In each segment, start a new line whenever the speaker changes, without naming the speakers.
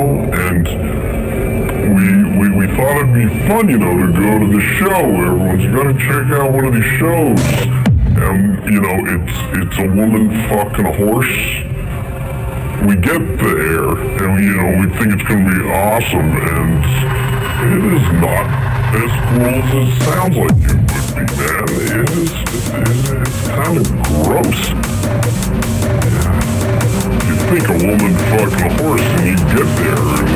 and we, we, we thought it'd be fun, you know, to go to the show. Everyone's gonna check out one of these shows. And, you know, it's, it's a woman fucking horse. We get there, and, you know, we think it's gonna be awesome, and it is not as cool as it sounds like it would be, man. It is, it is it's kind of gross. Think a woman fucking a horse, and you get there, and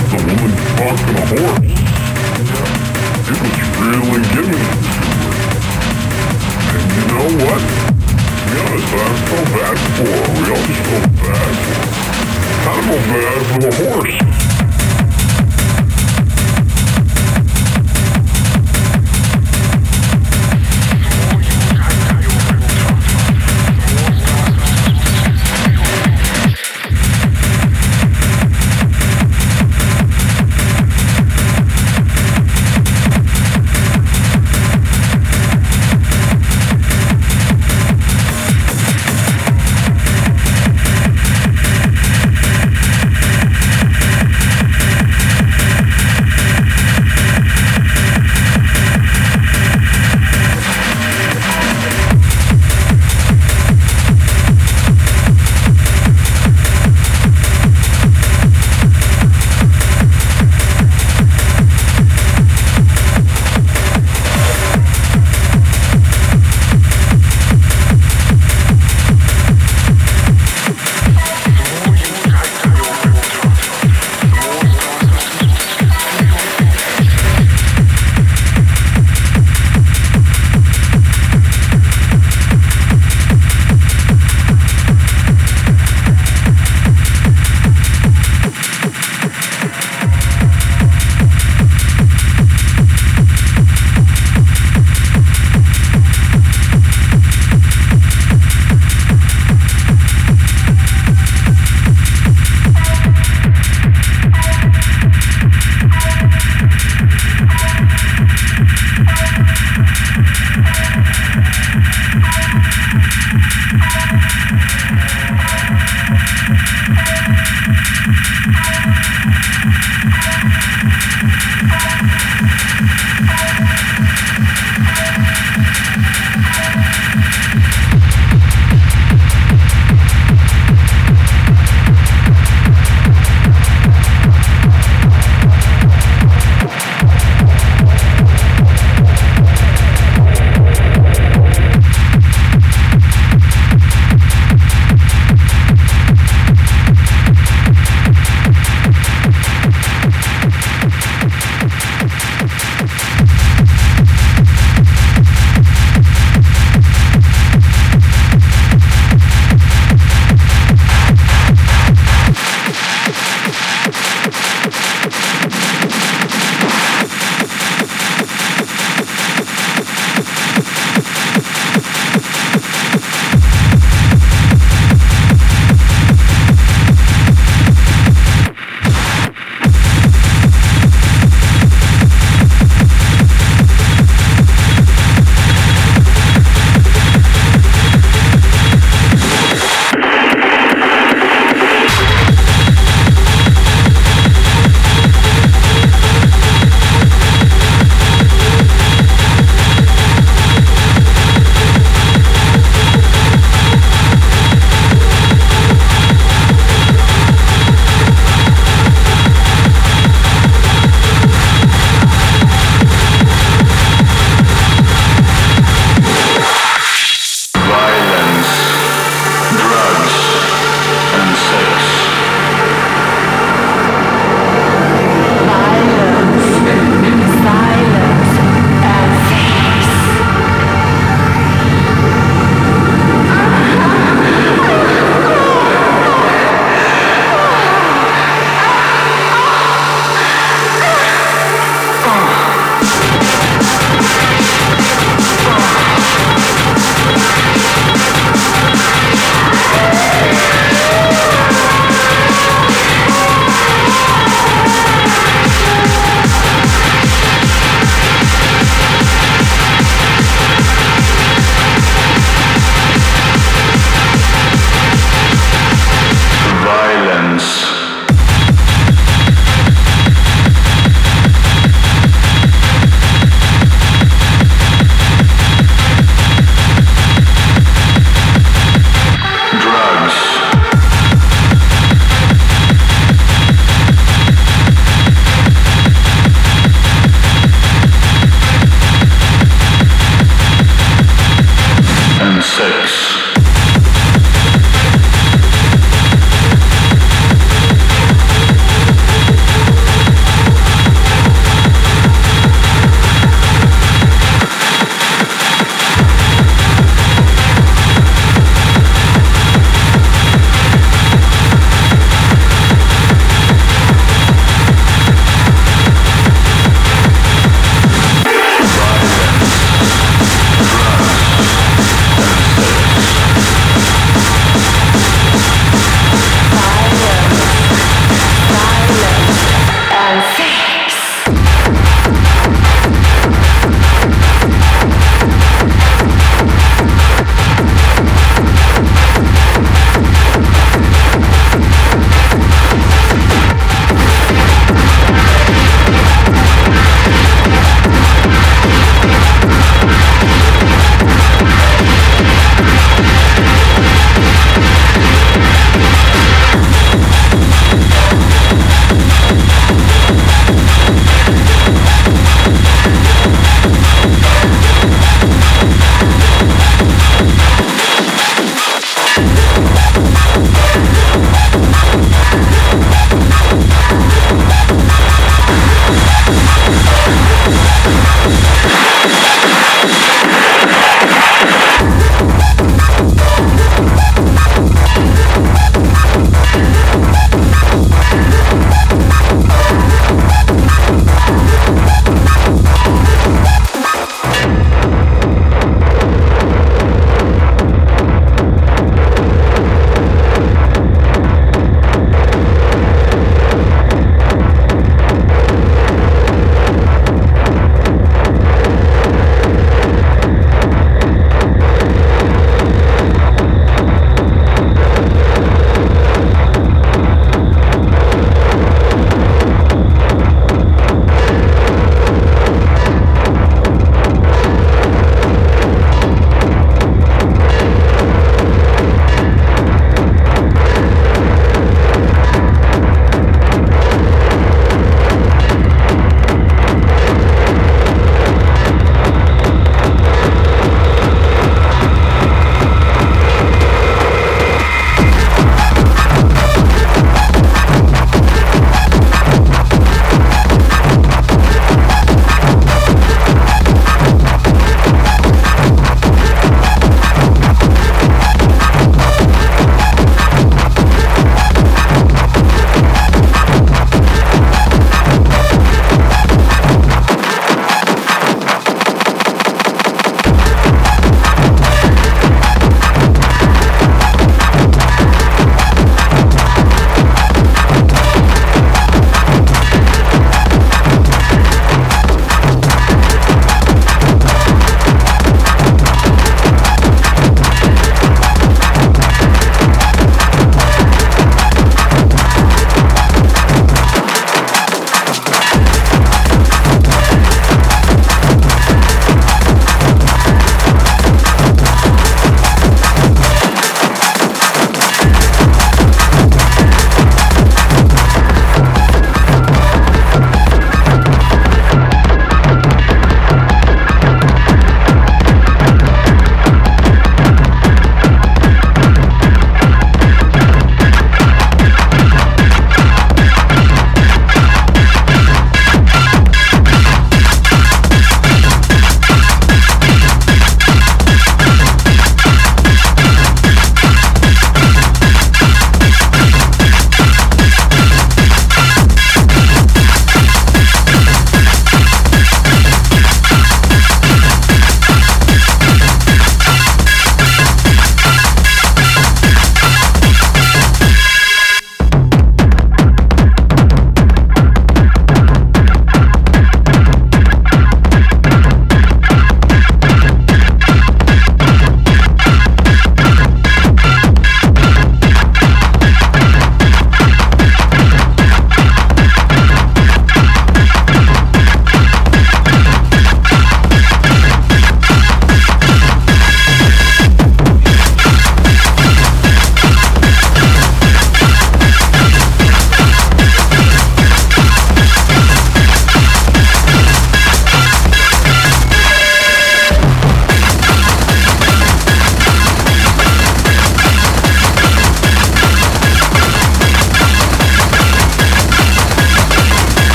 it's a woman fucking a horse. It was really giving it. And you know what? To be honest, I felt bad for her. We all just felt bad for her. Of felt bad for the horse.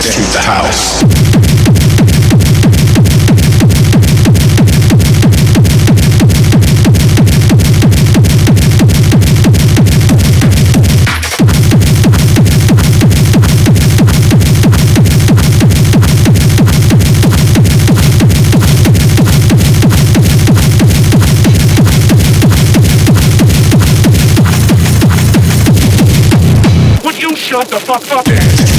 Dance the house.
Shut the fuck up?